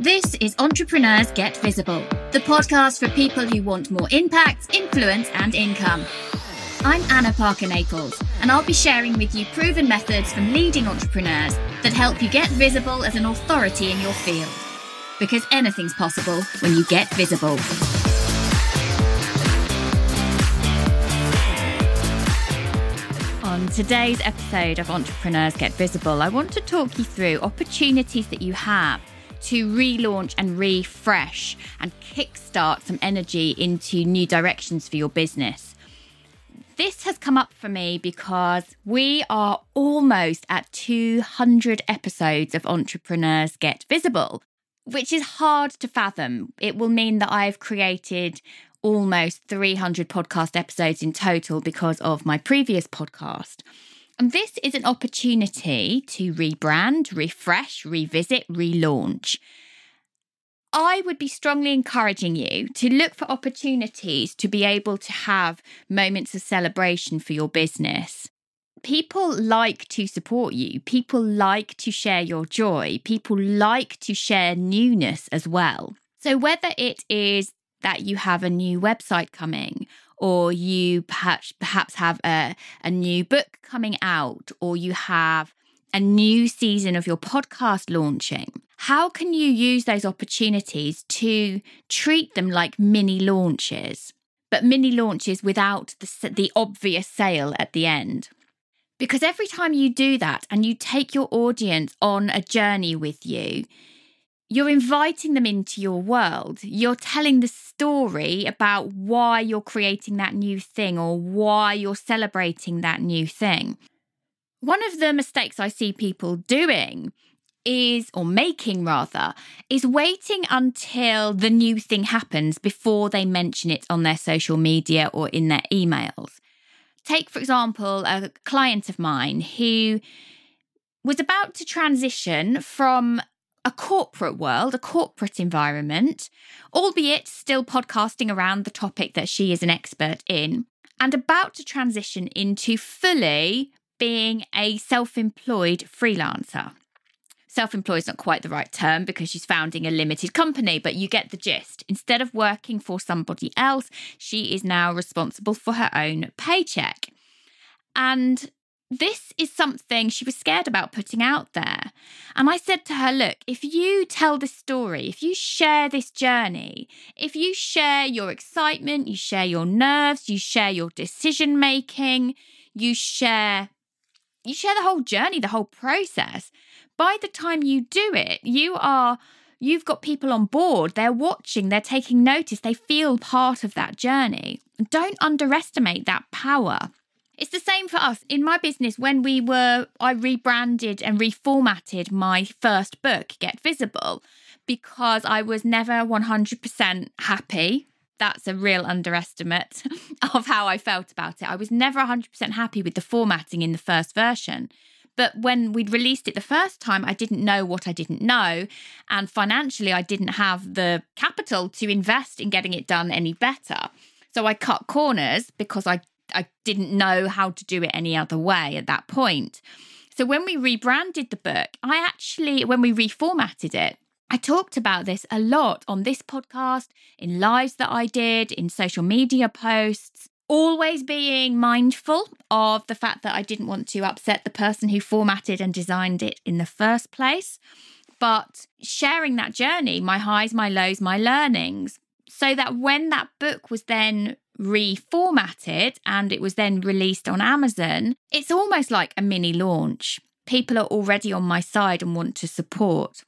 This is Entrepreneurs Get Visible, the podcast for people who want more impact, influence, and income. I'm Anna Parker Naples, and I'll be sharing with you proven methods from leading entrepreneurs that help you get visible as an authority in your field. Because anything's possible when you get visible. On today's episode of Entrepreneurs Get Visible, I want to talk you through opportunities that you have to relaunch and refresh and kickstart some energy into new directions for your business. This has come up for me because we are almost at 200 episodes of Entrepreneurs Get Visible, which is hard to fathom. It will mean that I've created almost 300 podcast episodes in total because of my previous podcast. And this is an opportunity to rebrand, refresh, revisit, relaunch. I would be strongly encouraging you to look for opportunities to be able to have moments of celebration for your business. People like to support you. People like to share your joy. People like to share newness as well. So, whether it is that you have a new website coming or you perhaps perhaps have a, a new book coming out or you have a new season of your podcast launching how can you use those opportunities to treat them like mini launches but mini launches without the, the obvious sale at the end? Because every time you do that and you take your audience on a journey with you you're inviting them into your world. You're telling the story about why you're creating that new thing or why you're celebrating that new thing. One of the mistakes I see people doing is, or making rather, is waiting until the new thing happens before they mention it on their social media or in their emails. Take, for example, a client of mine who was about to transition from a corporate world, a corporate environment, albeit still podcasting around the topic that she is an expert in, and about to transition into fully being a self employed freelancer. Self employed is not quite the right term because she's founding a limited company, but you get the gist. Instead of working for somebody else, she is now responsible for her own paycheck. And this is something she was scared about putting out there. And I said to her, Look, if you tell this story, if you share this journey, if you share your excitement, you share your nerves, you share your decision making, you share. You share the whole journey, the whole process. By the time you do it, you are you've got people on board, they're watching, they're taking notice, they feel part of that journey. Don't underestimate that power. It's the same for us. In my business, when we were, I rebranded and reformatted my first book, Get Visible, because I was never 100% happy. That's a real underestimate of how I felt about it. I was never 100% happy with the formatting in the first version. But when we'd released it the first time, I didn't know what I didn't know. And financially, I didn't have the capital to invest in getting it done any better. So I cut corners because I I didn't know how to do it any other way at that point. So when we rebranded the book, I actually, when we reformatted it, I talked about this a lot on this podcast, in lives that I did, in social media posts, always being mindful of the fact that I didn't want to upset the person who formatted and designed it in the first place, but sharing that journey, my highs, my lows, my learnings, so that when that book was then reformatted and it was then released on Amazon, it's almost like a mini launch. People are already on my side and want to support.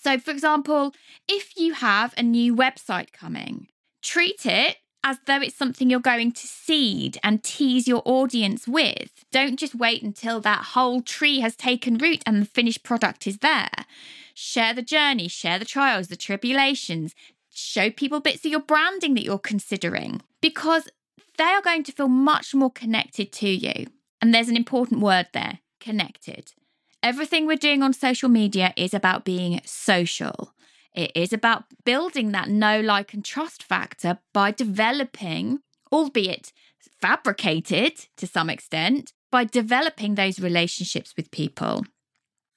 So, for example, if you have a new website coming, treat it as though it's something you're going to seed and tease your audience with. Don't just wait until that whole tree has taken root and the finished product is there. Share the journey, share the trials, the tribulations, show people bits of your branding that you're considering because they are going to feel much more connected to you. And there's an important word there connected. Everything we're doing on social media is about being social. It is about building that know, like, and trust factor by developing, albeit fabricated to some extent, by developing those relationships with people.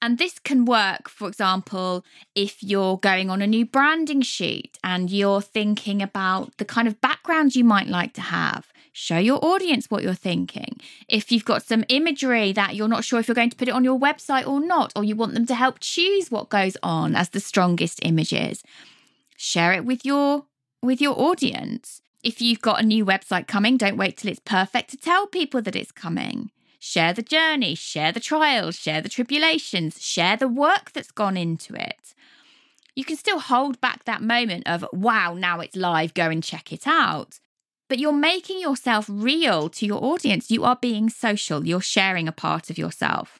And this can work, for example, if you're going on a new branding shoot and you're thinking about the kind of background you might like to have. Show your audience what you're thinking. If you've got some imagery that you're not sure if you're going to put it on your website or not, or you want them to help choose what goes on as the strongest images, share it with your with your audience. If you've got a new website coming, don't wait till it's perfect to tell people that it's coming. Share the journey, share the trials, share the tribulations, share the work that's gone into it. You can still hold back that moment of, wow, now it's live, go and check it out. But you're making yourself real to your audience. You are being social, you're sharing a part of yourself.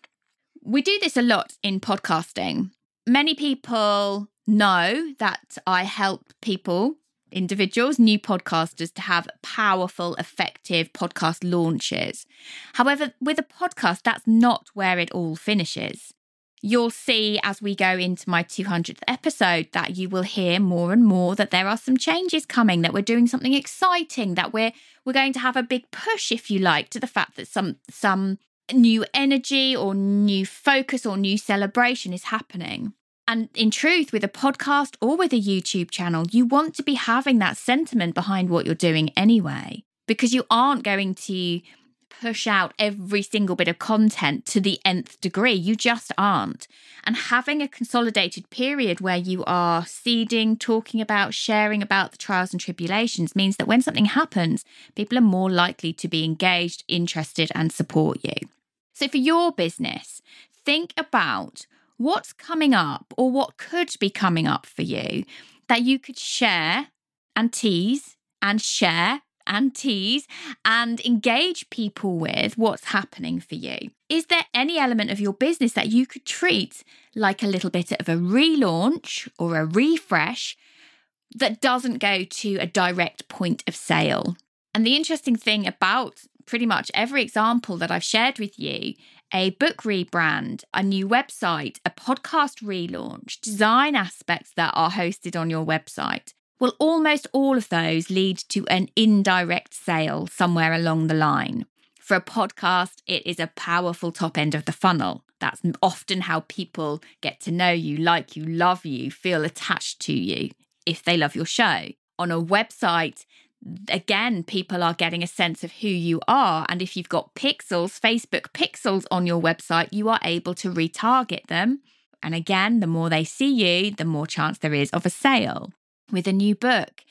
We do this a lot in podcasting. Many people know that I help people individuals, new podcasters to have powerful, effective podcast launches. However, with a podcast, that's not where it all finishes. You'll see as we go into my 200th episode that you will hear more and more that there are some changes coming, that we're doing something exciting, that we're we're going to have a big push, if you like, to the fact that some some new energy or new focus or new celebration is happening. And in truth, with a podcast or with a YouTube channel, you want to be having that sentiment behind what you're doing anyway, because you aren't going to push out every single bit of content to the nth degree. You just aren't. And having a consolidated period where you are seeding, talking about, sharing about the trials and tribulations means that when something happens, people are more likely to be engaged, interested, and support you. So for your business, think about what's coming up or what could be coming up for you that you could share and tease and share and tease and engage people with what's happening for you. Is there any element of your business that you could treat like a little bit of a relaunch or a refresh that doesn't go to a direct point of sale? And the interesting thing about pretty much every example that I've shared with you a book rebrand, a new website, a podcast relaunch, design aspects that are hosted on your website. Well, almost all of those lead to an indirect sale somewhere along the line. For a podcast, it is a powerful top end of the funnel. That's often how people get to know you, like you, love you, feel attached to you if they love your show. On a website, again, people are getting a sense of who you are. And if you've got pixels, Facebook pixels on your website, you are able to retarget them. And again, the more they see you, the more chance there is of a sale. With a new book,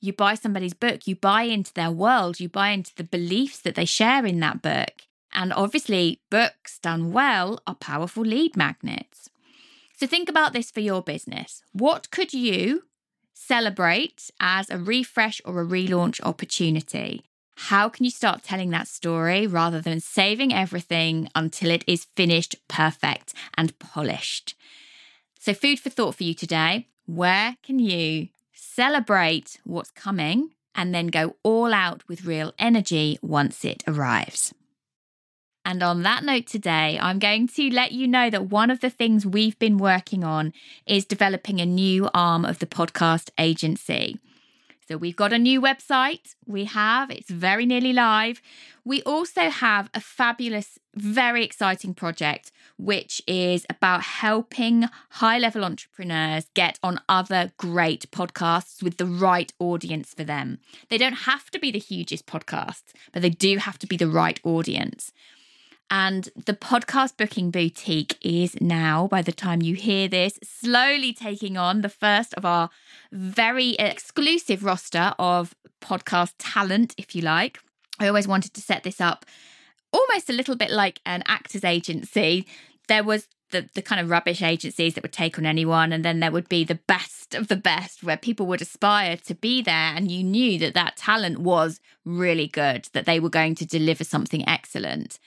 you buy somebody's book, you buy into their world, you buy into the beliefs that they share in that book. And obviously, books done well are powerful lead magnets. So think about this for your business. What could you celebrate as a refresh or a relaunch opportunity. How can you start telling that story rather than saving everything until it is finished, perfect, and polished? So, food for thought for you today. Where can you celebrate what's coming and then go all out with real energy once it arrives? And on that note today, I'm going to let you know that one of the things we've been working on is developing a new arm of the podcast agency. So we've got a new website. We have, it's very nearly live. We also have a fabulous, very exciting project, which is about helping high level entrepreneurs get on other great podcasts with the right audience for them. They don't have to be the hugest podcasts, but they do have to be the right audience. And the podcast booking boutique is now, by the time you hear this, slowly taking on the first of our very exclusive roster of podcast talent, if you like. I always wanted to set this up almost a little bit like an actor's agency. There was the, the kind of rubbish agencies that would take on anyone, and then there would be the best of the best where people would aspire to be there, and you knew that that talent was really good, that they were going to deliver something excellent.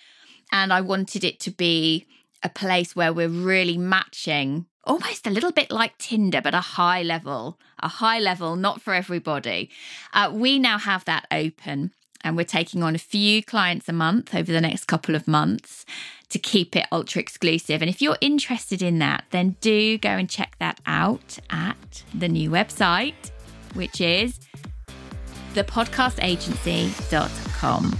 And I wanted it to be a place where we're really matching almost a little bit like Tinder, but a high level, a high level, not for everybody. Uh, we now have that open and we're taking on a few clients a month over the next couple of months to keep it ultra exclusive. And if you're interested in that, then do go and check that out at the new website, which is thepodcastagency.com.